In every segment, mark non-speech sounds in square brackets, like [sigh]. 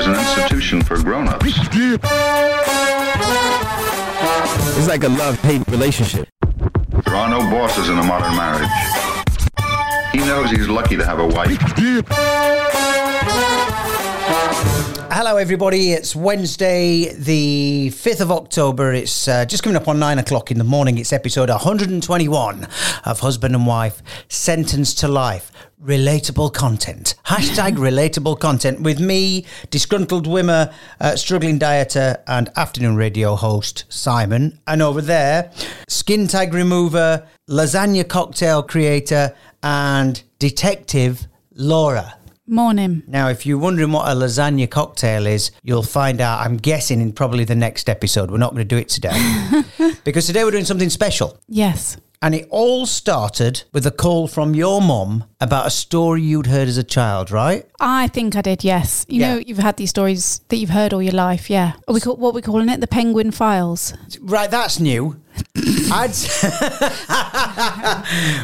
Marriage is an institution for grown-ups. It's like a love-hate relationship. There are no bosses in a modern marriage. He knows he's lucky to have a wife. Hello, everybody. It's Wednesday, the 5th of October. It's uh, just coming up on 9 o'clock in the morning. It's episode 121 of Husband and Wife Sentenced to Life. Relatable content. [laughs] Hashtag relatable content with me, disgruntled wimmer, uh, struggling dieter, and afternoon radio host Simon. And over there, skin tag remover, lasagna cocktail creator, and detective Laura. Morning. Now, if you're wondering what a lasagna cocktail is, you'll find out, I'm guessing, in probably the next episode. We're not going to do it today. [laughs] because today we're doing something special. Yes. And it all started with a call from your mum about a story you'd heard as a child, right? I think I did, yes. You Yeah. know, you've had these stories that you've heard all your life, yeah. Are we call, what are we calling it? The Penguin Files. Right, that's new. I'd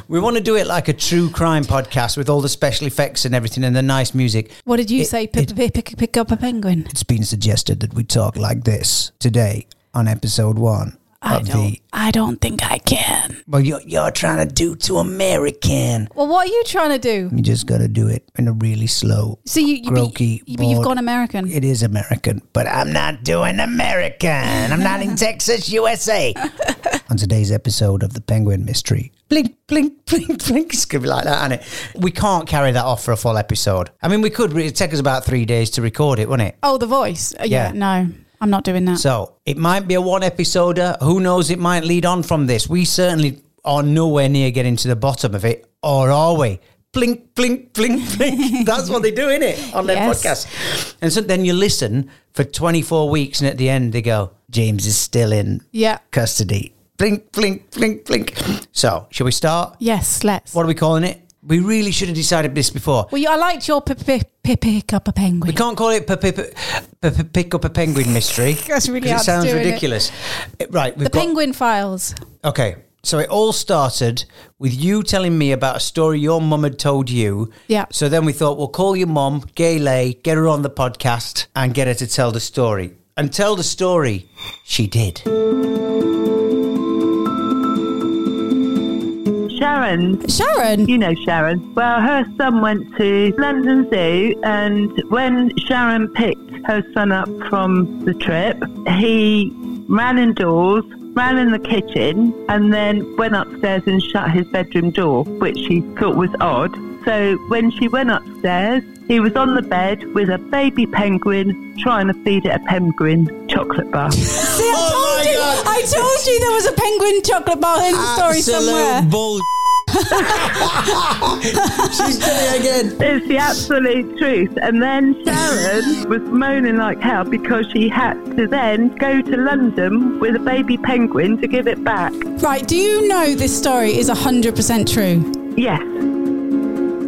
[laughs] we want to do it like a true crime podcast with all the special effects and everything and the nice music. What did you It- say? Pick, pick, pick, pick up a penguin. It's been suggested that we talk like this today on episode one I don't, the. I don't think I can. Well, you're, you're trying to do to American. Well, what are you trying to do? You just got to do it in a really slow, So you, you, croaky. you, you've gone American. It is American, but I'm not doing American. I'm not in [laughs] Texas, USA. [laughs] On today's episode of the Penguin Mystery, blink, blink, [laughs] blink, blink. It's gonna be like that, isn't it? We can't carry that off for a full episode. I mean, we could. It'd take us about three days to record it, wouldn't it? oh, the voice. Uh, Yeah. yeah. No, I'm not doing that. So it might be a one episoder. Uh, who knows? It might lead on from this. We certainly are nowhere near getting to the bottom of it, or are we? Blink, blink, blink, [laughs] blink. That's what they do, in it On their Yes. podcast. And so then you listen for 24 weeks, and at the end they go, James is still in yeah. custody. Blink, blink, blink, blink. So, shall we start? Yes, let's. What are we calling it? We really should have decided this before. Well, you- I liked your pick, pick, pick, pick up a penguin. We can't call it p- p- p- p- pick up a penguin mystery. [laughs] That's really 'cause hard It to sounds do, ridiculous. Uh, Right, we've the got, Penguin Files. Okay, so it all started with you telling me about a story your mum had told you. Yeah. So then we thought, we'll call your mum, Gaylay, get her on the podcast and get her to tell the story. And tell the story, she did. Sharon. Sharon? You know Sharon. Well, her son went to London Zoo, and when Sharon picked her son up from the trip, he ran indoors, ran in the kitchen, and then went upstairs and shut his bedroom door, which he thought was odd. So when she went upstairs, he was on the bed with a baby penguin trying to feed it a penguin chocolate bar. [laughs] See, I Oh told my you. God. I told you there was a penguin chocolate bar in the story somewhere. Absolute bull. [laughs] She's done it again. It's the absolute truth. And then Sharon was moaning like hell because she had to then go to London with a baby penguin to give it back. Right, do you know this story is 100% true? Yes.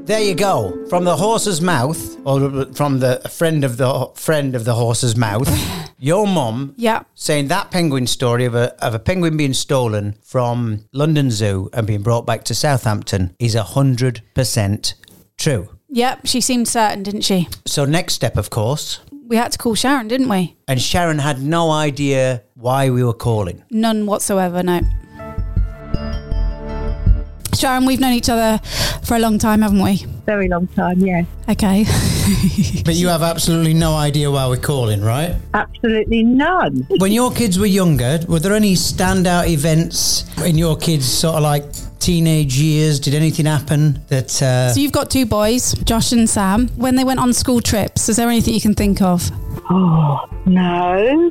There you go. From the horse's mouth, or from the friend of the friend of the horse's mouth, [laughs] your mum Yeah. saying that penguin story of a of a penguin being stolen from London Zoo and being brought back to Southampton is hundred percent true. Yep, she seemed certain, didn't she? So next step, of course, We had to call Sharon, didn't we? and Sharon had no idea why we were calling. None whatsoever, no. Sharon, we've known each other for a long time, haven't we? Very long time, yes. Okay. [laughs] But you have absolutely no idea why we're calling, right? Absolutely none. When your kids were younger, were there any standout events in your kids' sort of like teenage years? Did anything happen that? Uh, so you've got two boys, Josh and Sam. When they went on school trips, is there anything you can think of? Oh, no.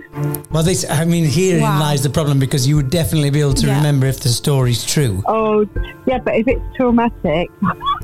well, this. I mean, herein Wow. lies the problem because you would definitely be able to Yeah. remember if the story's true. Oh, yeah, but if it's traumatic,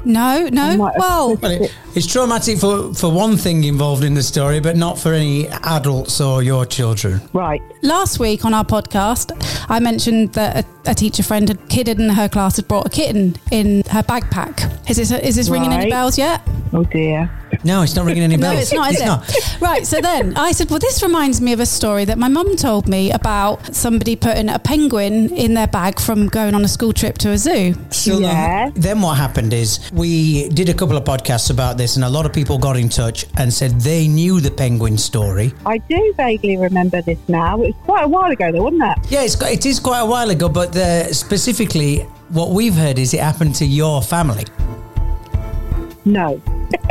No, no. Well, Well, it, it's traumatic for for one thing involved in the story, but not for any adults or your children. right. last week on our podcast, I mentioned that a, a teacher friend had kid in her class brought a kitten in her backpack. Is this is this ringing any bells yet? Oh, dear. No, it's not ringing any [laughs] No, bells. it's not, is it? Right. So then I said, well, this reminds me of a story that my mum told me about somebody putting a penguin in their bag from going on a school trip to a zoo. So Yeah. then what happened is we did a couple of podcasts about this, and a lot of people got in touch and said they knew the penguin story. I do vaguely remember this now. It was quite a while ago, though, wasn't it? Yeah, it's, it is quite a while ago, but uh, specifically, what we've heard is it happened to your family. No. [laughs]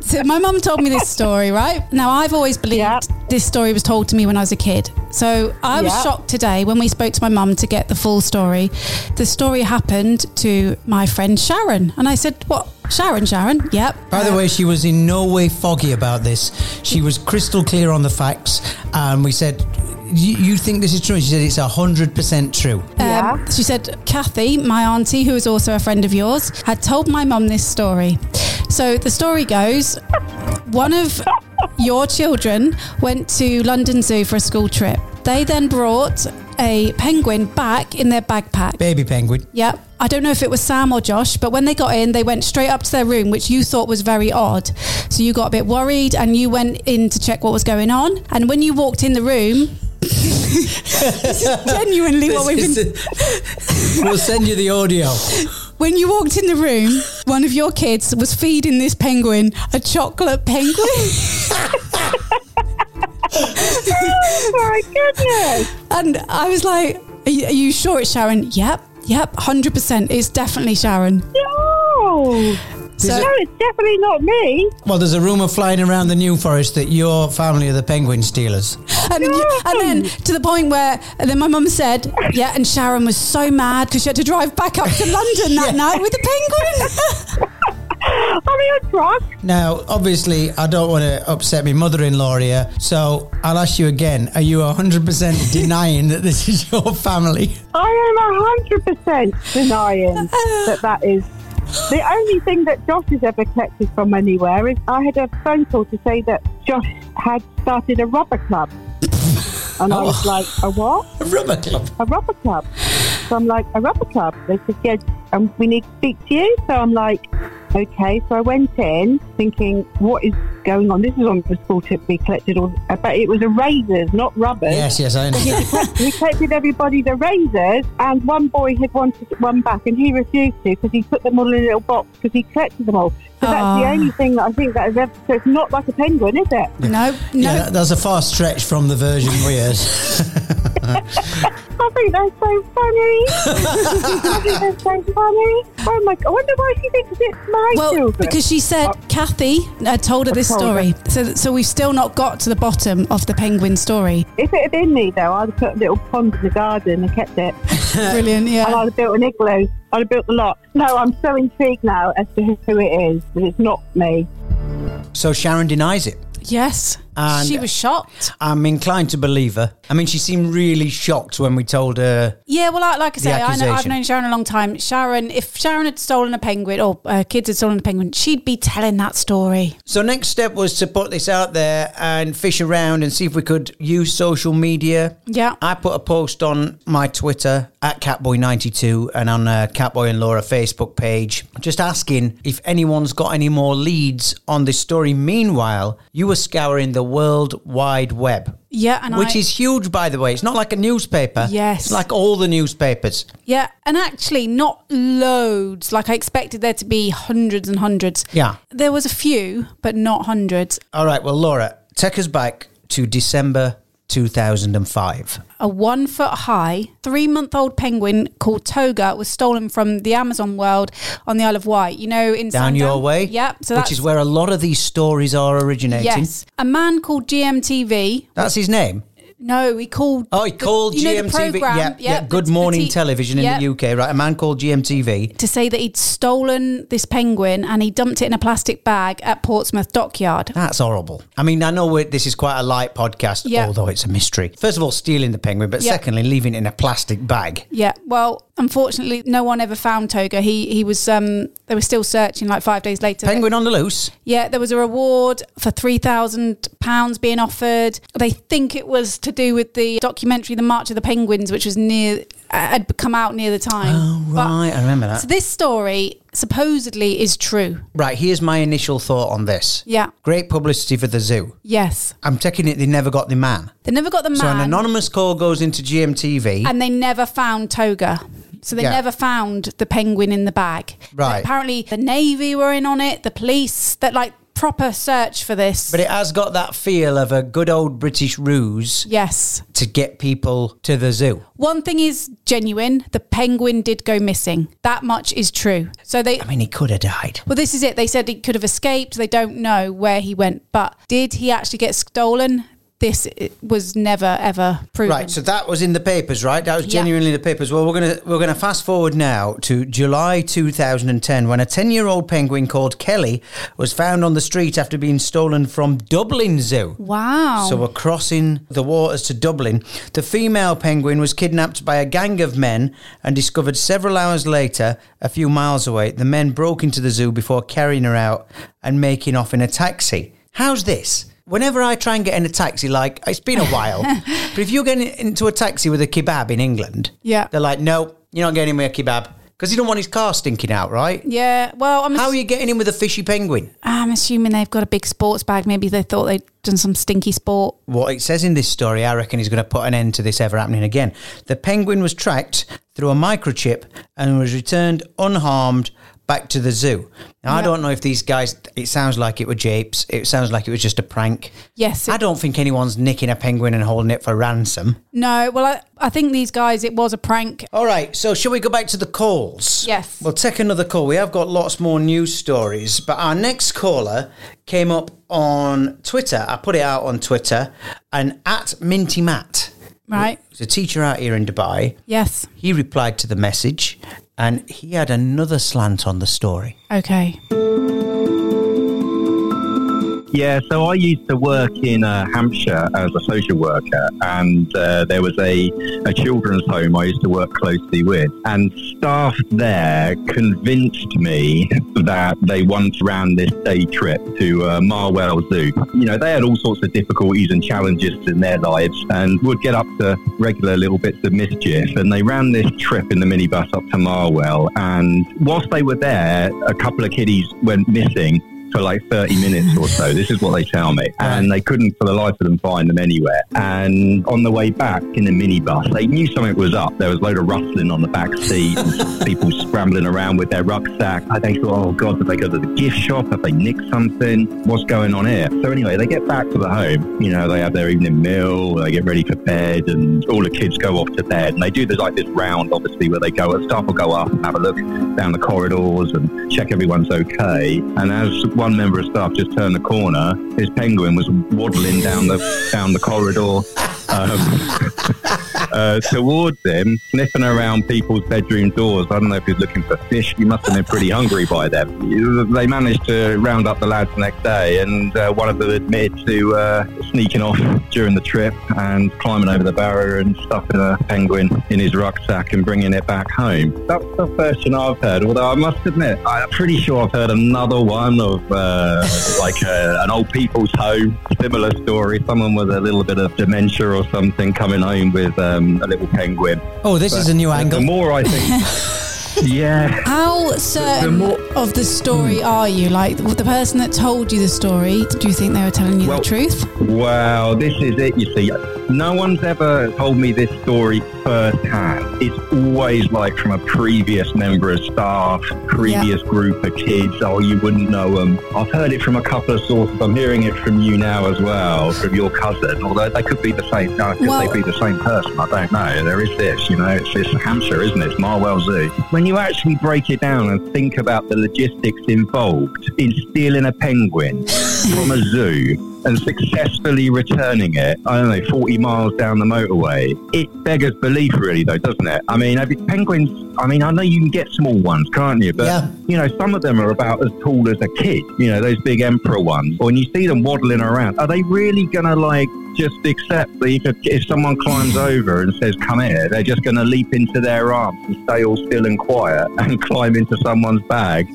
So my mum told me this story, right? Now I've always believed Yeah. this story was told to me when I was a kid. So I was Yeah. shocked today when we spoke to my mum to get the full story. The story happened to my friend Sharon, and I said, "What, Sharon? Sharon? Yep." By the uh, way, she was in no way foggy about this. She was crystal clear on the facts, and we said, "You, you think this is true?" And she said, "It's hundred percent true." Um, she said, Kathy, my auntie, who is also a friend of yours, had told my mum this story. So the story goes one of your children went to London Zoo for a school trip. They then brought a penguin back in their backpack. Baby penguin. Yep. I don't know if it was Sam or Josh, but when they got in, they went straight up to their room, which you thought was very odd. So you got a bit worried and you went in to check what was going on. And when you walked in the room, this is genuinely what we've been we'll send you the audio. when you walked in the room, one of your kids was feeding this penguin a chocolate penguin. Oh, my goodness. and I was like, are you, are you sure it's Sharon? Yep, yep, 100%. It's definitely Sharon. No. So- no, it's definitely not me. Well, there's a rumour flying around the New Forest that your family are the penguin stealers. And, and then to the point where and then my mum said, yeah, and Sharon was so mad because she had to drive back up to [laughs] London that night with the penguin. [laughs] I'm in a truck. Now, obviously, I don't want to upset my mother-in-law here, so I'll ask you again: Are you 100% [laughs] denying that this is your family? I am 100% denying that that is. The only thing that Josh has ever collected from anywhere is I had a phone call to say that Josh had started a rubber club. And I was Oh. like, a what? A rubber club. A rubber club. So I'm like, a rubber club. They said, yeah, um, we need to speak to you. So I'm like, okay. So I went in thinking, what is going on? This is on the school trip we collected all, uh, but it was erasers, not rubbers. Yes, yes, I [laughs] understand. we collected everybody's erasers, and one boy had wanted one back, and he refused to because he put them all in a little box because he collected them all. So that's the only thing that I think that is ever. So it's not like a penguin, is it? No, no. Yeah, that- that's a far stretch from the version we heard. I've think they're so funny. [laughs] I think they're so funny. Oh my god! I wonder why she thinks it's my Well, children. because she said uh, Kathy had told her this told story, so so we've still not got to the bottom of the penguin story. if it had been me though, I'd have put a little pond in the garden and kept it. [laughs] Brilliant, yeah. And. I'd have built an igloo. I'd have built a lot. No, I'm so intrigued now as to who it is, but it's not me. So Sharon denies it. Yes, And- she was shocked. I'm inclined to believe her. I mean, she seemed really shocked when we told her. Yeah, well, like, like I say, I know, I've accusation. known Sharon a long time. Sharon, if Sharon had stolen a penguin or uh, kids had stolen a penguin, she'd be telling that story. So next step was to put this out there and fish around and see if we could use social media. Yeah. I put a post on my Twitter at Catboy92 and on uh, Catboy and Laura Facebook page, just asking if anyone's got any more leads on this story. Meanwhile, you were scouring the World Wide Web. Yeah, and which I- is huge, by the way. It's not like a newspaper. Yes. It's like all the newspapers. Yeah, and actually, not loads. Like I expected there to be hundreds and hundreds. Yeah. There was a few, but not hundreds. All right. Well, Laura, take us back to December 2005. A one foot high, three month old penguin called Toga was stolen from the Amazon world on the Isle of Wight. You know, in Down your way. Yep. So which is where a lot of these stories are originating. yes, a man called GMTV. That's his name. No, he called. Oh, he called you know the GMTV. programme? yeah, yeah, the- Good the Morning T- Television in yeah. the UK, right? A man called GMTV. to say that he'd stolen this penguin and he dumped it in a plastic bag at Portsmouth Dockyard. That's horrible. I mean, I know this is quite a light podcast, Yeah. although it's a mystery. First of all, stealing the penguin, but Yeah. secondly, leaving it in a plastic bag. Yeah, well, unfortunately, no one ever found Toga. He he was um they were still searching like five days later. Penguin on the loose. Yeah, there was a reward for three thousand pounds being offered. They think it was to do with the documentary, The March of the Penguins, which was near uh, had come out near the time. Oh, right. I remember that. So this story supposedly is true. Right, here's my initial thought on this. Yeah. Great publicity for the zoo. Yes, I'm taking it they never got the man. they never got the man. So an anonymous call goes into GMTV. and they never found Toga. So they Yeah. never found the penguin in the bag. Right. Apparently, the navy were in on it. The police, that like proper search for this. but it has got that feel of a good old British ruse yes. to get people to the zoo. One thing is genuine. The penguin did go missing. That much is true. So they. I mean, he could have died. Well, this is it. They said he could have escaped. They don't know where he went, but did he actually get stolen? This was never ever proven. Right, so that was in the papers, right? That was Yeah. genuinely in the papers. Well, we're gonna we're gonna fast forward now to July 2010, when a 10 year old penguin called Kelly was found on the street after being stolen from Dublin Zoo. wow. So we're crossing the waters to Dublin. The female penguin was kidnapped by a gang of men and discovered several hours later, a few miles away. The men broke into the zoo before carrying her out and making off in a taxi. How's this? Whenever I try and get in a taxi, like it's been a while, [laughs] but if you're getting into a taxi with a kebab in England, Yeah. they're like, no, you're not getting me a kebab because you don't want his car stinking out, right? yeah. Well, I'm. How are you getting in with a fishy penguin? I'm assuming they've got a big sports bag. Maybe they thought they'd done some stinky sport. What it says in this story, I reckon, is going to put an end to this ever happening again. The penguin was tracked through a microchip and was returned unharmed back to the zoo. Now, I don't know if these guys, it sounds like it were japes. It sounds like it was just a prank. Yes. I don't think anyone's nicking a penguin and holding it for ransom. No. Well, I, I think these guys. It was a prank. All right, so shall we go back to the calls? Yes. We'll take another call. We have got lots more news stories, but our next caller came up on Twitter. I put it out on Twitter, and at Minty Matt. Right. He's a teacher out here in Dubai. Yes. He replied to the message, and he had another slant on the story. Okay. Yeah, so I used to work in uh, Hampshire as a social worker, and uh, there was a, a children's home I used to work closely with. And staff there convinced me that they once ran this day trip to uh, Marwell Zoo. You know, they had all sorts of difficulties and challenges in their lives and would get up to regular little bits of mischief. And they ran this trip in the minibus up to Marwell. And whilst they were there, a couple of kiddies went missing. For like 30 minutes or so. This is what they tell me. And they couldn't for the life of them find them anywhere. And on the way back in the minibus, they knew something was up. There was a load of rustling on the back seat, and [laughs] people scrambling around with their rucksack. And they thought, oh God, did they go to the gift shop? Have they nicked something? What's going on here? So anyway, they get back to the home. You know, they have their evening meal, they get ready for bed, and all the kids go off to bed. And they do this, like this round, obviously, where they go, staff will go up and have a look down the corridors and check everyone's okay. And as one member of staff just turned the corner, his penguin was waddling down the down the corridor. Um, [laughs] uh, towards them, sniffing around people's bedroom doors. I don't know if he's looking for fish. He must have been pretty hungry by then. They managed to round up the lads the next day, and uh, one of them admitted to uh, sneaking off during the trip and climbing over the barrier and stuffing a penguin in his rucksack and bringing it back home. That's the version I've heard. Although I must admit, I'm pretty sure I've heard another one of uh, like a, an old people's home, similar story. Someone with a little bit of dementia or something coming home with um, a little penguin. Oh, this But is a new angle. The more I think, [laughs] yeah. How certain of the story hmm. are you? Like the person that told you the story, do you think they were telling you Well- the truth? Well, this is it, you see. No one's ever told me this story firsthand. It's always like from a previous member of staff, previous group of kids. Oh, you wouldn't know them. I've heard it from a couple of sources. I'm hearing it from you now as well, from your cousin. Although they could be the same. No, could Well- they be the same person? I don't know. There is this, you know. It's, it's Hampshire, isn't it? It's Marwell Zoo. When you actually break it down and think about the logistics involved in stealing a penguin from a zoo and successfully returning it, I don't know, 40 miles down the motorway, it beggars belief, really, though, doesn't it? I mean, penguins, I mean, I know you can get small ones, can't you? But, Yeah. you know, some of them are about as tall as a kid, you know, those big emperor ones. Or When you see them waddling around, are they really going to, like, just accept that if, if someone climbs over and says, come here, they're just going to leap into their arms and stay all still and quiet and [laughs] climb into someone's bag?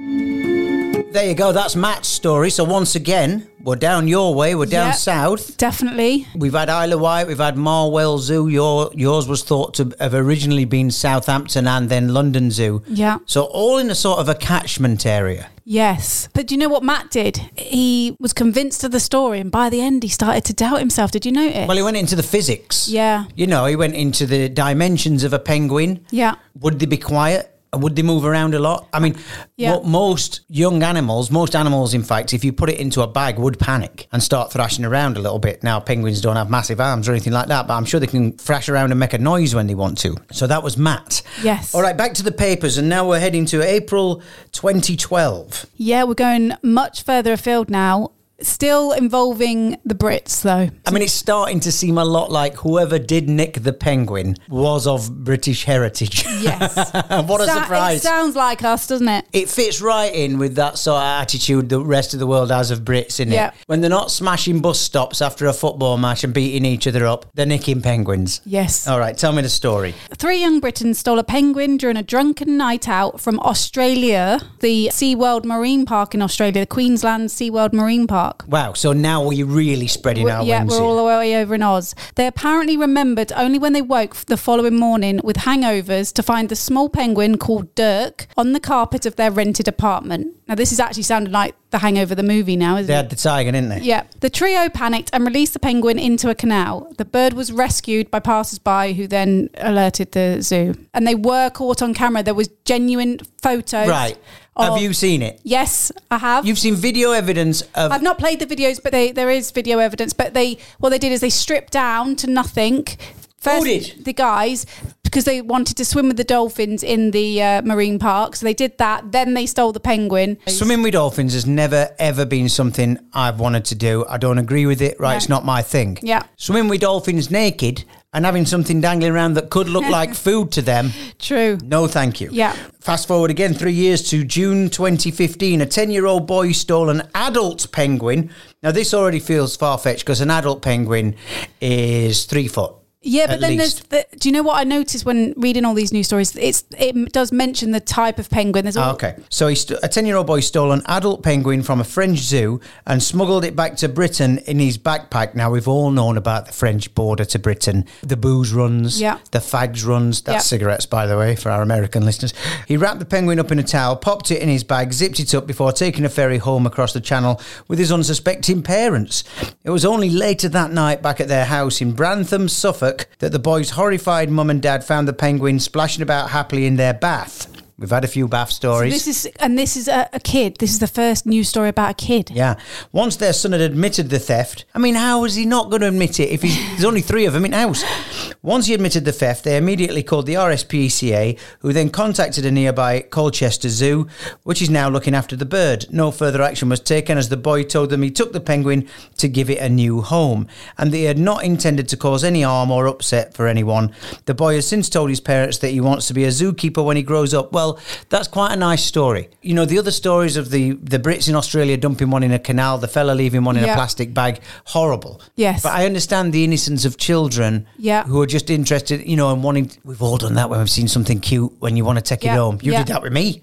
There you go. That's Matt's story. So once again, we're down your way. We're down Yeah. south. Definitely. We've had Isle of Wight. We've had Marwell Zoo. Your yours was thought to have originally been Southampton and then London Zoo. Yeah. So all in a sort of a catchment area. Yes. But do you know what Matt did? He was convinced of the story, and by the end, he started to doubt himself. Did you notice? Well, he went into the physics. Yeah. You know, he went into the dimensions of a penguin. Yeah. Would they be quiet? Would they move around a lot? I mean, Yeah. mo- most young animals, most animals, in fact, if you put it into a bag, would panic and start thrashing around a little bit. Now, penguins don't have massive arms or anything like that, but I'm sure they can thrash around and make a noise when they want to. So that was Matt. Yes. All right, back to the papers, and now we're heading to April 2012. Yeah, we're going much further afield now. Still involving the Brits, though. I mean, it's starting to seem a lot like whoever did nick the penguin was of British heritage. Yes. [laughs] what a Sa- surprise. It sounds like us, doesn't it? it fits right in with that sort of attitude the rest of the world has of Brits, in Yeah. it? When they're not smashing bus stops after a football match and beating each other up, they're nicking penguins. Yes. All right, tell me the story. Three young Britons stole a penguin during a drunken night out from Australia, the SeaWorld Marine Park in Australia, the Queensland SeaWorld Marine Park. Wow, so now we're really spreading We're- our yeah, wings we're all the way over in Oz. They apparently remembered only when they woke the following morning with hangovers to find the small penguin called Dirk on the carpet of their rented apartment. Now, this is actually sounding like the Hangover the movie now, isn't They it? They had the tiger, didn't they? Yeah. The trio panicked and released the penguin into a canal. The bird was rescued by passers-by who then alerted the zoo. And they were caught on camera. There was genuine photos. Right. Of- Have you seen it? Yes, I have. You've seen video evidence of. I've not played the videos, but they there is video evidence. But they what they did is they stripped down to nothing. First, the guys because they wanted to swim with the dolphins in the uh, marine park, so they did that. Then they stole the penguin. Swimming with dolphins has never ever been something I've wanted to do. I don't agree with it. Right, it's not my thing. Yeah. Swimming with dolphins naked and having something dangling around that could look like [laughs] food to them. True. No, thank you. Yeah. Fast forward again three years to June 2015. A 10 year old boy stole an adult penguin. Now, this already feels far fetched because an adult penguin is three foot. Yeah, but then least. there's the, do you know what I noticed when reading all these news stories? It's it does mention the type of penguin. There's all, Ah, okay. So he st- a 10 year old boy stole an adult penguin from a French zoo and smuggled it back to Britain in his backpack. Now, we've all known about the French border to Britain the booze runs, Yeah. the fags runs. That's Yeah. cigarettes, by the way, for our American listeners. He wrapped the penguin up in a towel, popped it in his bag, zipped it up before taking a ferry home across the channel with his unsuspecting parents. It was only later that night back at their house in Brantham, Suffolk, that the boy's horrified mum and dad found the penguin splashing about happily in their bath. We've had a few bath So stories. this is and this is a, a kid. This is the first news story about a kid. Yeah. Once their son had admitted the theft, I mean, how is he not going to admit it if he's, there's only three of them in house? Once he admitted the theft, they immediately called the RSPCA, who then contacted a nearby Colchester Zoo, which is now looking after the bird. No further action was taken as the boy told them he took the penguin to give it a new home and they had not intended to cause any harm or upset for anyone. The boy has since told his parents that he wants to be a zookeeper when he grows up. Well, that's quite a nice story. You know, the other stories of the, the Brits in Australia dumping one in a canal, the fella leaving one in Yeah. a plastic bag, horrible. Yes. But I understand the innocence of children Yeah. who are just interested, you know, and wanting. We've all done that when we've seen something cute when you want to take Yeah. it home. You did that with me.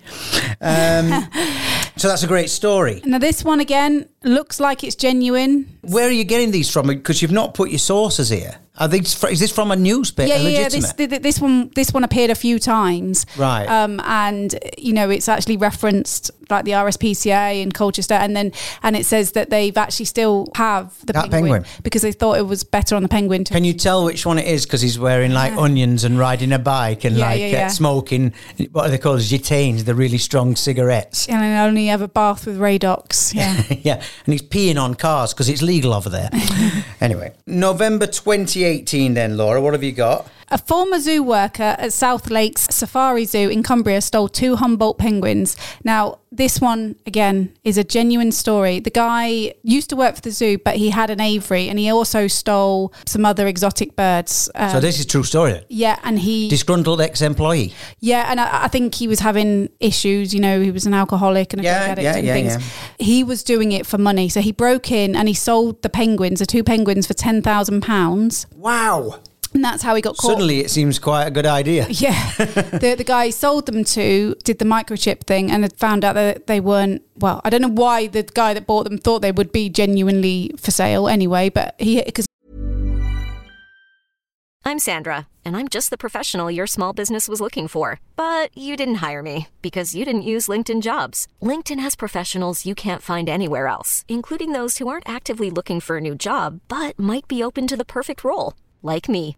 Um, [laughs] so that's a great story. Now this one again looks like it's genuine. Where are you getting these from? Because you've not put your sources here. Are these? fr- Is this from a newspaper? yeah, yeah, yeah. This, th- th- this one, this one appeared a few times, Right. Um, and you know, it's actually referenced like the RSPCA in Colchester, and then and it says that they've actually still have the That penguin, penguin. because they thought it was better on the penguin. Can you tell which one it is? Because he's wearing like onions and riding a bike and Yeah, like yeah, uh, smoking what are they called? Gitanes, the really strong cigarettes. and I only have a bath with Radox. Yeah. [laughs] yeah, and he's peeing on cars because it's legal over there. [laughs] anyway, November 2018. Then, Laura, what have you got? A former zoo worker at South Lakes Safari Zoo in Cumbria stole two Humboldt penguins. Now, this one, again, is a genuine story. The guy used to work for the zoo, but he had an aviary and he also stole some other exotic birds. Um, so this is true story. Yeah, and he, Disgruntled ex-employee. yeah, and I, I think he was having issues. You know, he was an alcoholic and a Yeah, drug addict yeah, and yeah, things. yeah. He was doing it for money, so he broke in and he sold the penguins, the two penguins, for ten thousand pounds, Wow. And that's how he got caught. Suddenly, it seems quite a good idea. [laughs] Yeah. the the guy he sold them to did the microchip thing and had found out that they weren't well, I don't know why the guy that bought them thought they would be genuinely for sale anyway, but he because I'm Sandra, and I'm just the professional your small business was looking for. But you didn't hire me because you didn't use LinkedIn jobs. LinkedIn has professionals you can't find anywhere else, including those who aren't actively looking for a new job but might be open to the perfect role, like me.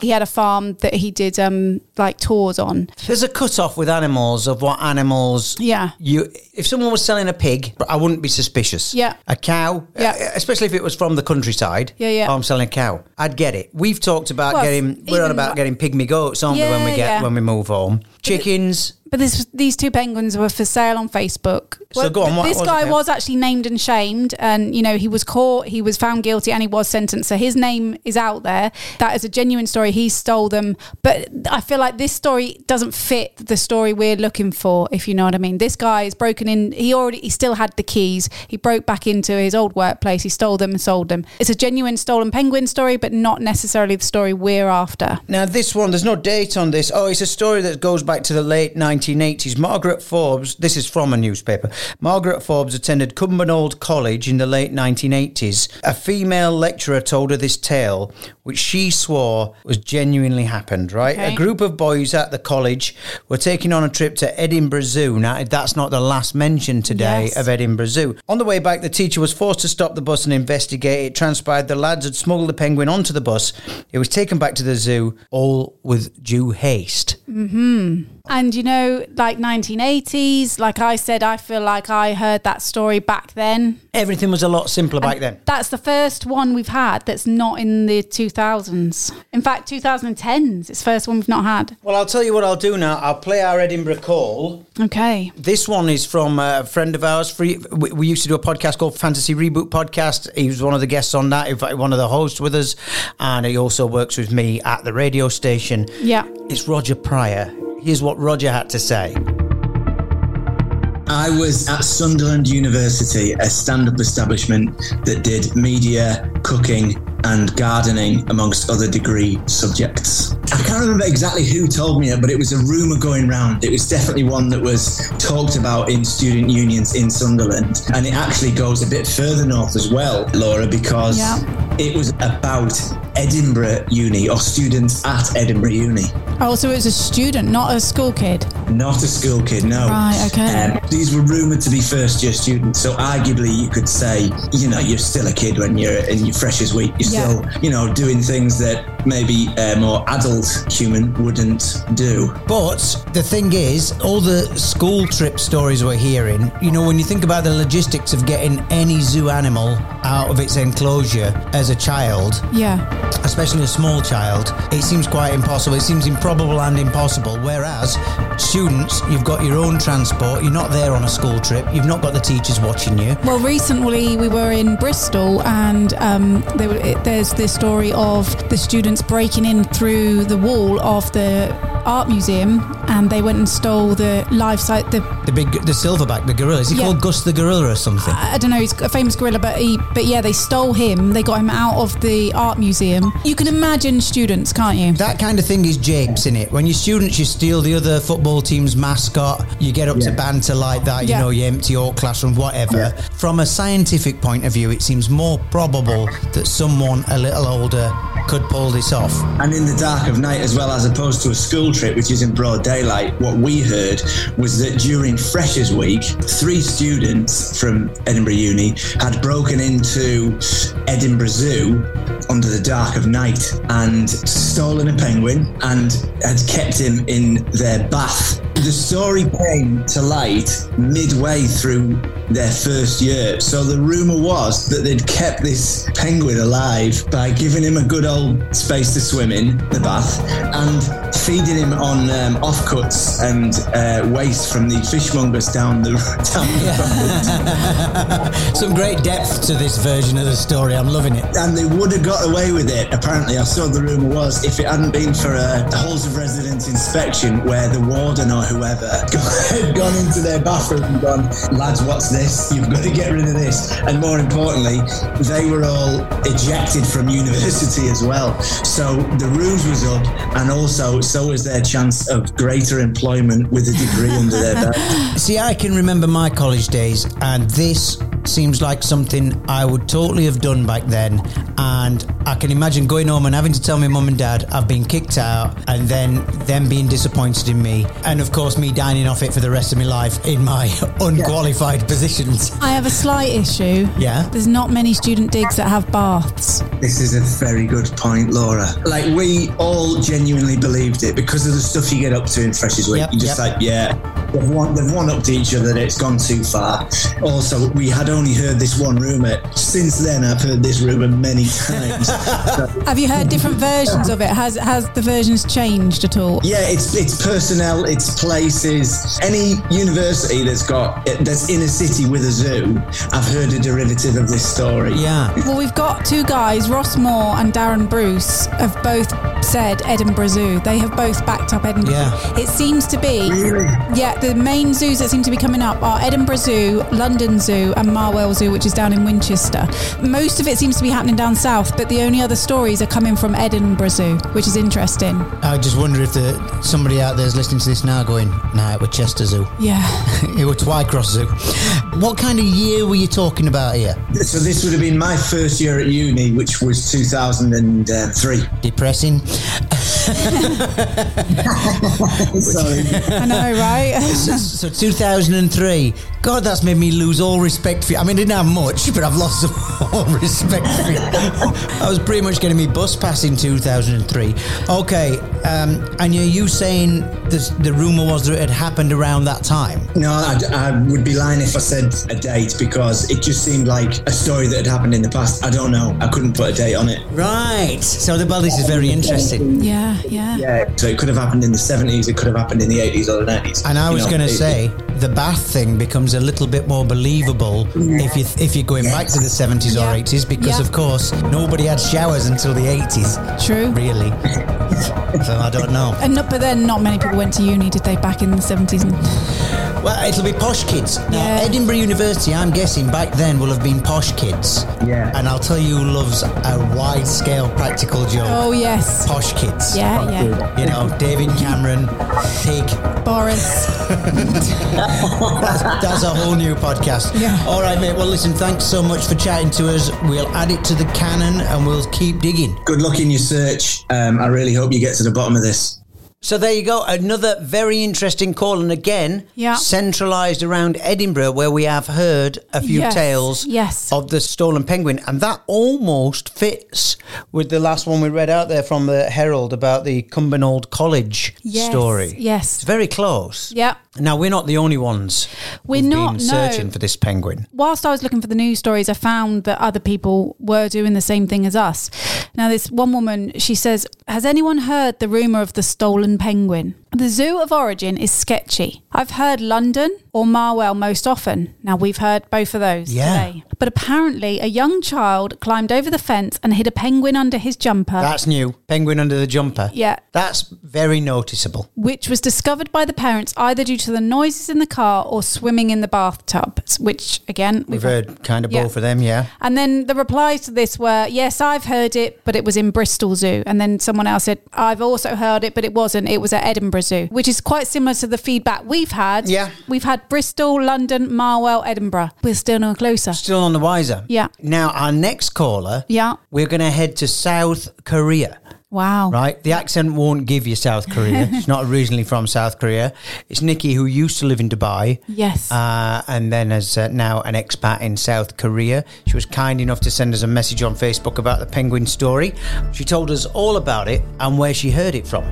He had a farm that he did um like tours on. There's a cut off with animals of what animals. Yeah. You, if someone was selling a pig, I wouldn't be suspicious. Yeah. A cow. Yeah. Especially if it was from the countryside. Yeah, yeah. Oh, I'm selling a cow. I'd get it. We've talked about Well, getting. We're on about like- getting pygmy goats, aren't we? When we get yeah. when we move home. Chickens. But this, these two penguins were for sale on Facebook. So go on, this guy it? was actually named and shamed, and you know he was caught, he was found guilty, and he was sentenced. So his name is out there. That is a genuine story. He stole them, but I feel like this story doesn't fit the story we're looking for. If you know what I mean. This guy is broken in. He already, he still had the keys. He broke back into his old workplace. He stole them and sold them. It's a genuine stolen penguin story, but not necessarily the story we're after. Now this one, there's no date on this. Oh, it's a story that goes back to the late 1980s, Margaret Forbes, this is from a newspaper, Margaret Forbes attended Cumbernauld College in the late 1980s. A female lecturer told her this tale, which she swore was genuinely happened, right? Okay. A group of boys at the college were taking on a trip to Edinburgh Zoo. Now, that's not the last mention today Yes. of Edinburgh Zoo. On the way back, the teacher was forced to stop the bus and investigate. It transpired the lads had smuggled the penguin onto the bus. It was taken back to the zoo, all with due haste. hmm And you know, like 1980s, like I said, I feel like I heard that story back then. Everything was a lot simpler back then. That's the first one we've had that's not in the 2000s. In fact, 2010s. It's the first one we've not had. Well, I'll tell you what I'll do now. I'll play our Edinburgh call. Okay. This one is from a friend of ours. Free, we used to do a podcast called Fantasy Reboot Podcast. He was one of the guests on that, in fact, one of the hosts with us, and he also works with me at the radio station. Yeah. It's Roger Pryor. Here's what Roger had to say. I was at Sunderland University, a stand up establishment that did media, cooking, and gardening, amongst other degree subjects. I can't remember exactly who told me it, but it was a rumour going round. It was definitely one that was talked about in student unions in Sunderland. And it actually goes a bit further north as well, Laura, because Yeah. it was about Edinburgh Uni or students at Edinburgh Uni. Oh, so it was a student, not a school kid. Not a school kid, no. Right, okay. Um, these were rumoured to be first year students, so arguably you could say, you know, you're still a kid when you're in your freshers week. You're Yeah. still, you know, doing things that maybe a more adult human wouldn't do. But the thing is, all the school trip stories we're hearing, you know, when you think about the logistics of getting any zoo animal out of its enclosure as a child, Yeah. especially a small child, it seems quite impossible. It seems improbable and impossible. Whereas students, you've got your own transport, you're not there on a school trip, you've not got the teachers watching you. Well, recently we were in Bristol, and um, there, were- there's this story of the students breaking in through the wall of the art museum, and they went and stole the live site. The The big, the silverback, the gorilla. Is he Yeah. called Gus the gorilla or something? I don't know, he's a famous gorilla, but he, but yeah, they stole him. They got him out of the art museum. You can imagine students, can't you? That kind of thing is Japes in it. When you're students, you steal the other football team's mascot. You get up to banter like that. You Yeah. know, you empty your classroom, whatever. From a scientific point of view, it seems more probable that someone a little older could pull this off. And in the dark of night, as well as opposed to a school trip, which is in broad daylight, what we heard was that during Freshers Week, three students from Edinburgh Uni had broken into Edinburgh Zoo under the dark of night and stolen a penguin and had kept him in their bath. The story came to light midway through their first year. So the rumour was that they'd kept this penguin alive by giving him a good old space to swim in, the bath, and feeding him on um, offcuts and uh, waste from the fishmongers down the [laughs] down the road. [laughs] Some great depth to this version of the story. I'm loving it. And they would have got away with it, apparently. I saw the rumour was if it hadn't been for a Halls of Residence inspection where the warden or whoever [laughs] had gone into their bathroom and gone, lads, what's this? You've got to get rid of this. And more importantly, they were all ejected from university as well. So the ruse was up, and also so was their chance of greater employment with a degree under their belt. [laughs] See, I can remember my college days, and this seems like something I would totally have done back then. And I can imagine going home and having to tell my mum and dad I've been kicked out, and then them being disappointed in me, and of course me dining off it for the rest of my life in my [laughs] unqualified positions. I have a slight issue. Yeah. There's not many student digs that have baths. This is a very good point, Laura. Like we all genuinely believed it because of the stuff you get up to in Freshers Week. Yep, You're just yep. like, yeah, they've one, they've one up to each other that it's gone too far. Also, we had only heard this one rumor. Since then, I've heard this rumor many times. [laughs] So, Have you heard different versions of it? Has has the versions changed at all? yeah, it's it's personnel, it's places. Any university that's got that's in a city with a zoo, I've heard a derivative of this story. Yeah. Well, we've got two guys, Ross Moore and Darren Bruce, have both said Edinburgh Zoo. They have both backed up Edinburgh. Yeah. It seems to be. Really? Yeah, the the main zoos that seem to be coming up are Edinburgh Zoo, London Zoo, and Marwell Zoo, which is down in Winchester. Most of it seems to be happening down south, but the only other stories are coming from Edinburgh Zoo, which is interesting. I just wonder if the, somebody out there is listening to this now going, nah, it was Chester Zoo. Yeah. [laughs] it was Twycross Zoo. What kind of year were you talking about here? So this would have been my first year at uni, which was 2003. Depressing. [laughs] [laughs] Sorry. I know, right? So, so 2003. God, that's made me lose all respect for you. I mean, I didn't have much, but I've lost [laughs] all respect for you. I was pretty much getting me bus pass in 2003. Okay, um, and are you saying this, the rumour was that it had happened around that time? No, I, I would be lying if I said a date because it just seemed like a story that had happened in the past. I don't know. I couldn't put a date on it. Right. So, the, well, this is very interesting. Yeah, yeah. Yeah. So it could have happened in the 70s, it could have happened in the 80s or the 90s. And I You was going to it- say the bath thing becomes a little bit more believable if you if you're going back to the 70s or 80s because Yeah. of course nobody had showers until the 80s. True. Really. [laughs] so I don't know. And not, but then not many people went to uni, did they, back in the 70s? And, Well, it'll be posh kids. Now, Yeah. Edinburgh University, I'm guessing back then will have been posh kids. Yeah. And I'll tell you who loves a wide scale practical joke. oh, yes. Posh kids. Yeah, yeah. You know, David Cameron, Pig. Boris. That's, that's a whole new podcast. Yeah. All right, mate. Well, listen, thanks so much for chatting to us. We'll add it to the canon and we'll keep digging. Good luck in your search. Um, I really hope you get to the bottom of this. So there you go. Another very interesting call. And again, Yeah. centralised around Edinburgh, where we have heard a few Yes, tales yes. of the stolen penguin. And that almost fits with the last one we read out there from the Herald about the Cumbernauld College Yes, story. yes. It's very close. Yeah. Now, we're not the only ones We're not, been no. searching for this penguin. whilst I was looking for the news stories, I found that other people were doing the same thing as us. Now, this one woman, she says, Has anyone heard the rumour of the stolen penguin? The zoo of origin is sketchy. I've heard London or Marwell most often. Now, we've heard both of those Yeah. today. But apparently, a young child climbed over the fence and hid a penguin under his jumper. That's new. Penguin under the jumper. Yeah. That's very noticeable. which was discovered by the parents either due to the noises in the car or swimming in the bathtub, which again We've heard kind of Yeah. both of them, yeah. And then the replies to this were, yes, I've heard it, but it was in Bristol Zoo. And then someone else said, I've also heard it, but it wasn't. It was at Edinburgh Zoo, which is quite similar to the feedback we've had. Yeah. We've had Bristol, London, Marwell, Edinburgh. We're still no closer. Still on the wiser. Yeah. Now, our next caller, Yeah. we're going to head to South Korea. Wow. Right, the accent won't give you South Korea. [laughs] She's not originally from South Korea. It's Nikki who used to live in Dubai. Yes. Uh, and then is uh, now an expat in South Korea. She was kind enough to send us a message on Facebook about the penguin story. She told us all about it and where she heard it from.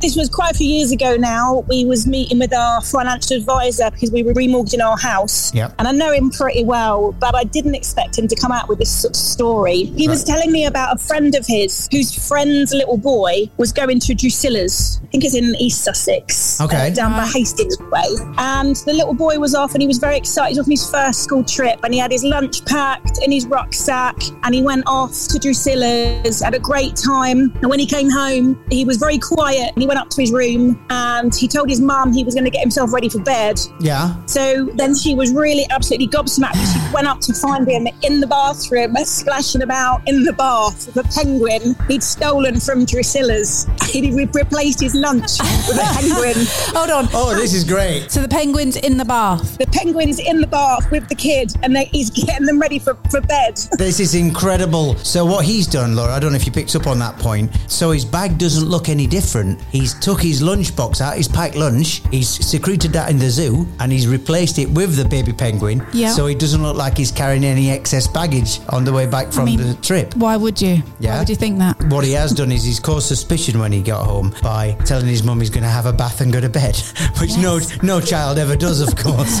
This was quite a few years ago now. We was meeting with our financial advisor because we were remortgaging our house. Yep. And I know him pretty well, but I didn't expect him to come out with this sort of story. He was telling me about a friend of his whose friend's little boy was going to Drusilla's. I think it's in East Sussex. Okay. uh, down by Hastings Way. And the little boy was off and he was very excited. He was on his first school trip and he had his lunch packed in his rucksack and he went off to Drusilla's, had a great time. And when he came home, he was very quiet and he went up to his room and he told his mum he was going to get himself ready for bed. Yeah. So then she was really absolutely gobsmacked. She went up to find him in the bathroom, splashing about in the bath with a penguin he'd stolen from Drusilla's. [laughs] He'd re- replaced his lunch with a [laughs] penguin. Hold on. Oh, this is great. So the penguin's in the bath. The penguin's in the bath with the kid and they, he's getting them ready for, for bed. [laughs] This is incredible. So what he's done, Laura, I don't know if you picked up on that point. So his bag doesn't look any different. He's took his lunchbox out, his packed lunch, he's secreted that in the zoo, and he's replaced it with the baby penguin. Yeah. So he doesn't look like he's carrying any excess baggage on the way back from mean- the trip. Why would you? Yeah. Why would you think that? What he has done is he's caused suspicion when he got home by telling his mum he's going to have a bath and go to bed, [laughs] which no no child ever does, of course. [laughs]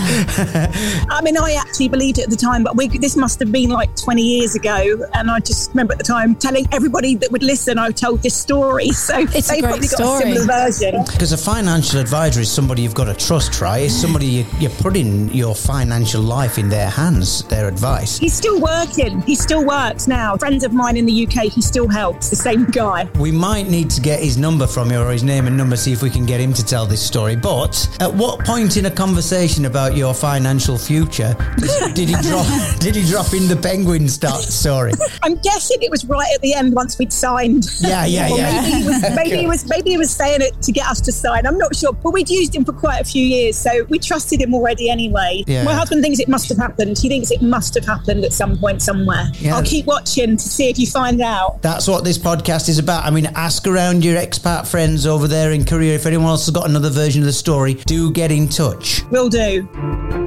I mean, I actually believed it at the time, but we, this must have been like 20 years ago. And I just remember at the time telling everybody that would listen, I told this story. So It's a they great probably got story. A version. Because a financial advisor is somebody you've got to trust, right? It's somebody you, you're putting your financial life in their hands, their advice. He's still working. He still works now. Friends of mine in the UK, he still helps. The same guy. We might need to get his number from you or his name and number, see if we can get him to tell this story. But at what point in a conversation about your financial future did, did he drop? [laughs] did he drop in the penguin start story? I'm guessing it was right at the end once we'd signed. Yeah, yeah, [laughs] Or yeah. [laughs] Maybe he, was, maybe he was maybe he was saying it to get us to sign. I'm not sure, but we'd used him for quite a few years, so we trusted him already anyway. Yeah. My husband thinks it must have happened. He thinks it must have happened at some point somewhere. Yeah. I'll keep watching to see if you find out. That's what this podcast is about. I mean, ask around your expat friends over there in Korea. If anyone else has got another version of the story, do get in touch. Will do.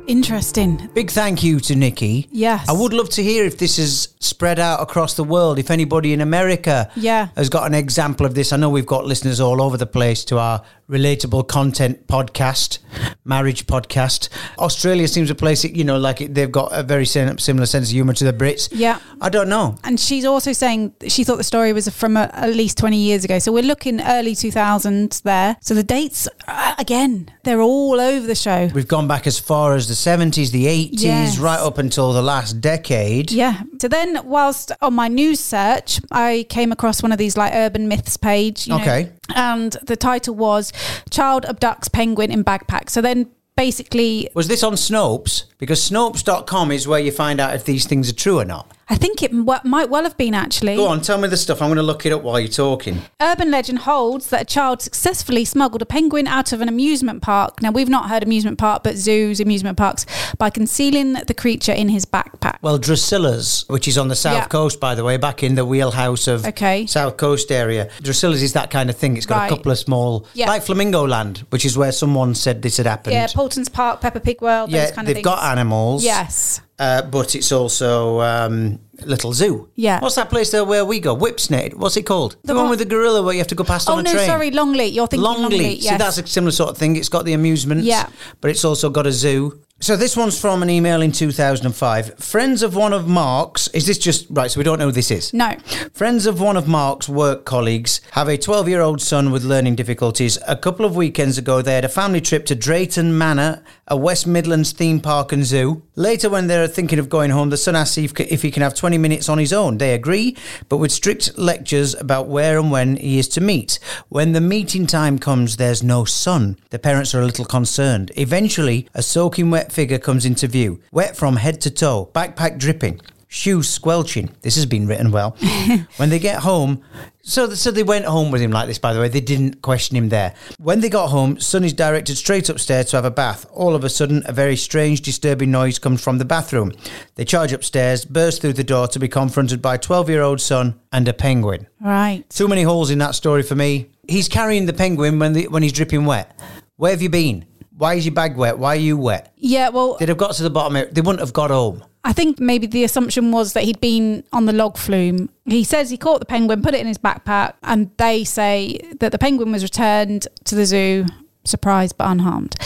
Interesting. Big thank you to Nikki. Yes. I would love to hear if this is spread out across the world. If anybody in America Yeah. has got an example of this, I know we've got listeners all over the place to our relatable content podcast, marriage podcast. Australia seems a place you know, like it, they've got a very similar sense of humour to the Brits. Yeah. I don't know. And she's also saying she thought the story was from uh at least 20 years ago. So we're looking early 2000s there. So the dates, uh, again, they're all over the show. We've gone back as far as the 70s, the 80s, Yes. right up until the last decade. Yeah. So then, whilst on my news search, I came across one of these like urban myths page. You know, Okay. And the title was "Child abducts penguin in backpack." So then, basically, Was this on Snopes? Because Snopes.com is where you find out if these things are true or not. I think it w- might well have been actually. Go on, tell me the stuff. I'm going to look it up while you're talking. Urban legend holds that a child successfully smuggled a penguin out of an amusement park. Now, we've not heard amusement park, but zoos, amusement parks, by concealing the creature in his backpack. Well, Drusilla's, which is on the south Yeah. coast, by the way, back in the wheelhouse of Okay. south coast area. Drusilla's is that kind of thing. It's got Right. a couple of small, Yeah. like Flamingo Land, which is where someone said this had happened. Yeah, Paulton's Park, Peppa Pig World, Yeah, those kind they've of things. got animals. Yes. Uh, but it's also um, a little zoo. Yeah. What's that place there where we go? Whipsnade. What's it called? The, The one one- with the gorilla where you have to go past Oh, on a no, train. sorry, Longleat. You're thinking Longleat. Longleat. See, that's a similar sort of thing. It's got the amusements. Yeah. But it's also got a zoo. So this one's from an email in 2005. Friends of one of Mark's. Is this just right? So we don't know who this is. No. Friends of one of Mark's work colleagues have a 12 year old son with learning difficulties. A couple of weekends ago, they had a family trip to Drayton Manor, a West Midlands theme park and zoo. Later, when they're thinking of going home, the son asks if, if he can have 20 minutes on his own. They agree, but with strict lectures about where and when he is to meet. When the meeting time comes, there's no son. The parents are a little concerned. Eventually, a soaking wet figure comes into view, wet from head to toe, backpack dripping shoes squelching. This has been written well. [laughs] when they get home, so so they went home with him like this. By the way, they didn't question him there. When they got home, Son is directed straight upstairs to have a bath. All of a sudden, a very strange, disturbing noise comes from the bathroom. They charge upstairs, burst through the door to be confronted by a twelve-year-old son and a penguin. Right. Too many holes in that story for me. He's carrying the penguin when the, when he's dripping wet. Where have you been? Why is your bag wet? Why are you wet? Yeah, well, They'd have got to the bottom. of it. They wouldn't have got home. I think maybe the assumption was that he'd been on the log flume. He says he caught the penguin, put it in his backpack, and they say that the penguin was returned to the zoo, surprised but unharmed.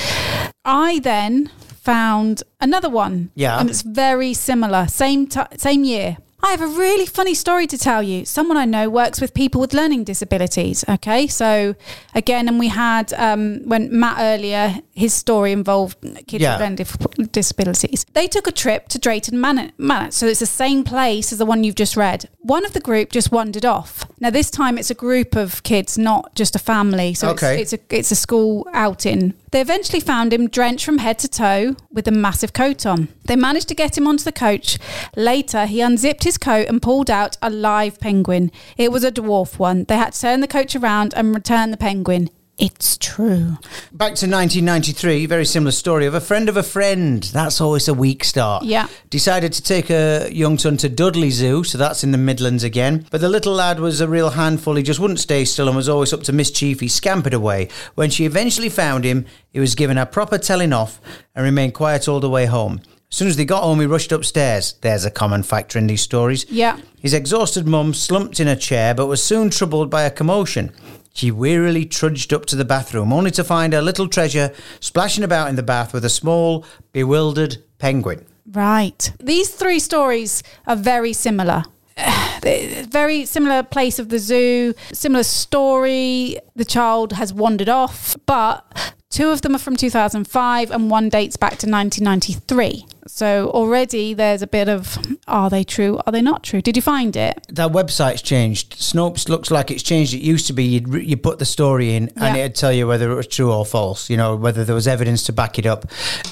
I then found another one. Yeah. And it's very similar, same t- same year. I have a really funny story to tell you. Someone I know works with people with learning disabilities. Okay, so again, and we had um, when Matt earlier, his story involved kids Yeah. with learning disabilities. They took a trip to Drayton Manor, Manor, so it's the same place as the one you've just read. One of the group just wandered off. Now this time it's a group of kids, not just a family. So Okay. it's, it's a it's a school outing. They eventually found him drenched from head to toe with a massive coat on. They managed to get him onto the coach. Later, he unzipped his coat and pulled out a live penguin. It was a dwarf one. They had to turn the coach around and return the penguin. It's true. Back to 1993, very similar story of a friend of a friend. That's always a weak start. Yeah. Decided to take a young son to Dudley Zoo, so that's in the Midlands again. But the little lad was a real handful. He just wouldn't stay still and was always up to mischief. He scampered away. When she eventually found him, he was given a proper telling off and remained quiet all the way home. As soon as they got home, he rushed upstairs. There's a common factor in these stories. Yeah. His exhausted mum slumped in a chair but was soon troubled by a commotion. She wearily trudged up to the bathroom, only to find her little treasure splashing about in the bath with a small, bewildered penguin. Right. These three stories are very similar. [sighs] very similar place of the zoo, similar story. The child has wandered off, but two of them are from 2005 and one dates back to 1993. So already there's a bit of are they true? Are they not true? Did you find it? That website's changed. Snopes looks like it's changed. It used to be you'd you put the story in and Yeah. it'd tell you whether it was true or false. You know whether there was evidence to back it up.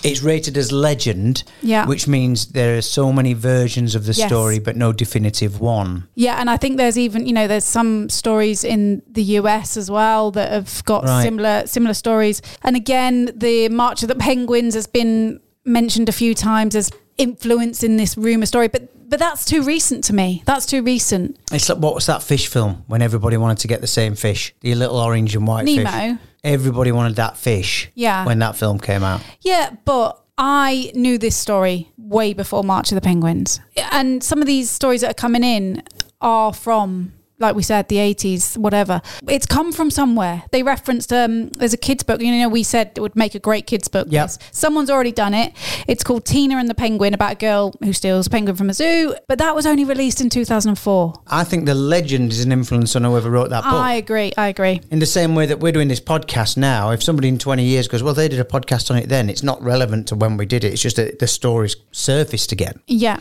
It's rated as legend, Yeah. which means there are so many versions of the Yes. story, but no definitive one. Yeah, and I think there's even you know there's some stories in the US as well that have got Right. similar similar stories. And again, the March of the Penguins has been mentioned a few times as influence in this rumor story, but but that's too recent to me. That's too recent. It's like what was that fish film when everybody wanted to get the same fish, the little orange and white Nemo. fish. Everybody wanted that fish. Yeah. When that film came out. Yeah, but I knew this story way before March of the Penguins. And some of these stories that are coming in are from like we said, the 80s, whatever. It's come from somewhere. They referenced, um, there's a kid's book, you know, we said it would make a great kid's book. Yep. Yes. Someone's already done it. It's called Tina and the Penguin, about a girl who steals a penguin from a zoo, but that was only released in 2004. I think the legend is an influence on whoever wrote that book. I agree. I agree. In the same way that we're doing this podcast now, if somebody in 20 years goes, well, they did a podcast on it then, it's not relevant to when we did it. It's just that the story's surfaced again. Yeah.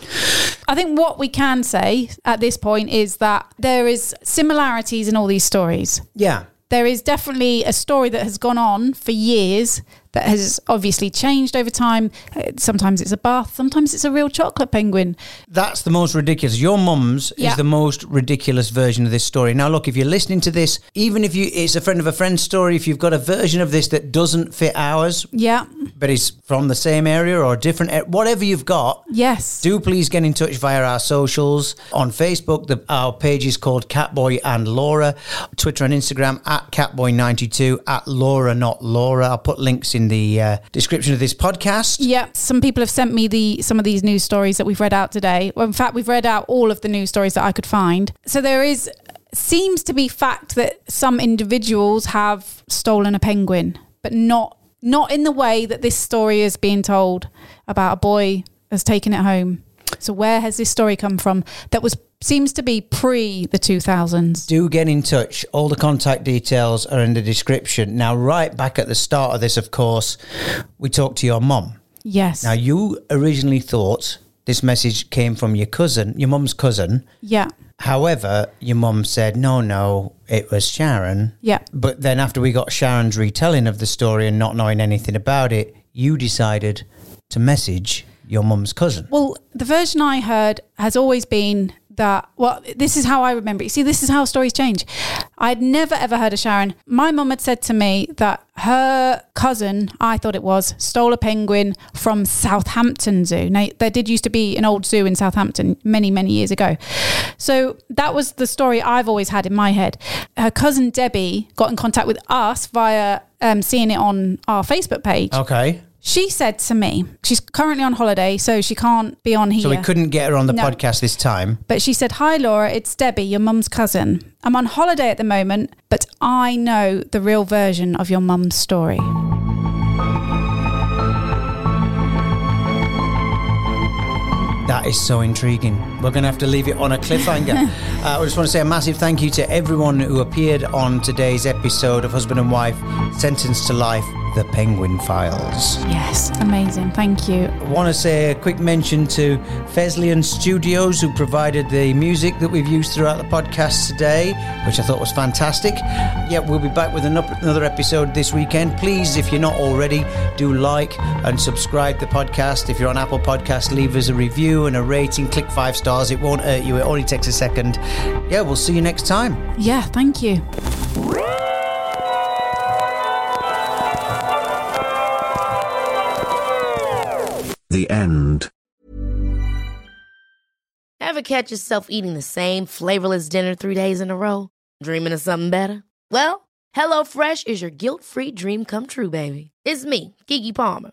I think what we can say at this point is that there is similarities in all these stories. Yeah. There is definitely a story that has gone on for years that has obviously changed over time. Uh, Sometimes it's a bath, sometimes it's a real chocolate penguin. That's the most ridiculous. Your mum's Yeah. is the most ridiculous version of this story. Now, look, if you're listening to this, even if you it's a friend of a friend story, if you've got a version of this that doesn't fit ours, Yeah. but is from the same area or different, whatever you've got, Yes. do please get in touch via our socials. On Facebook, the, our page is called Catboy and Laura. Twitter and Instagram at Catboy92, at Laura, not Laura. I'll put links in the uh, description of this podcast. Yeah, some people have sent me the some of these news stories that we've read out today. Well, in fact, we've read out all of the news stories that I could find. So there is seems to be fact that some individuals have stolen a penguin, but not not in the way that this story is being told about a boy has taken it home. So where has this story come from? That was seems to be pre the 2000s. do get in touch. All the contact details are in the description. Now, right back at the start of this, of course, we talked to your mum. Yes. Now, you originally thought this message came from your cousin, your mum's cousin. yeah. However, your mum said, no, no, it was Sharon. Yeah. But then after we got Sharon's retelling of the story and not knowing anything about it, you decided to message your mum's cousin. Well, the version I heard has always been that, well, this is how I remember it. You see, this is how stories change. I'd never ever heard of Sharon. My mum had said to me that her cousin, I thought it was, stole a penguin from Southampton Zoo. Now, there did used to be an old zoo in Southampton many, many years ago. So that was the story I've always had in my head. Her cousin Debbie got in contact with us via um, seeing it on our Facebook page. Okay. She said to me, she's currently on holiday, so she can't be on here. So we couldn't get her on the No. podcast this time. But she said, Hi, Laura, it's Debbie, your mum's cousin. I'm on holiday at the moment, but I know the real version of your mum's story. That is so intriguing. We're going to have to leave it on a cliffhanger. [laughs] uh, I just want to say a massive thank you to everyone who appeared on today's episode of Husband and Wife Sentenced to Life The Penguin Files. Yes, amazing. Thank you. I want to say a quick mention to Fesliyan Studios, who provided the music that we've used throughout the podcast today, which I thought was fantastic. Yeah, we'll be back with another episode this weekend. Please, if you're not already, do like and subscribe to the podcast. If you're on Apple Podcast, leave us a review and a rating. Click five stars. It won't hurt you. It only takes a second. Yeah, we'll see you next time. Yeah, thank you. The end. Ever catch yourself eating the same flavorless dinner three days in a row? Dreaming of something better? Well, HelloFresh is your guilt free dream come true, baby. It's me, Keke Palmer.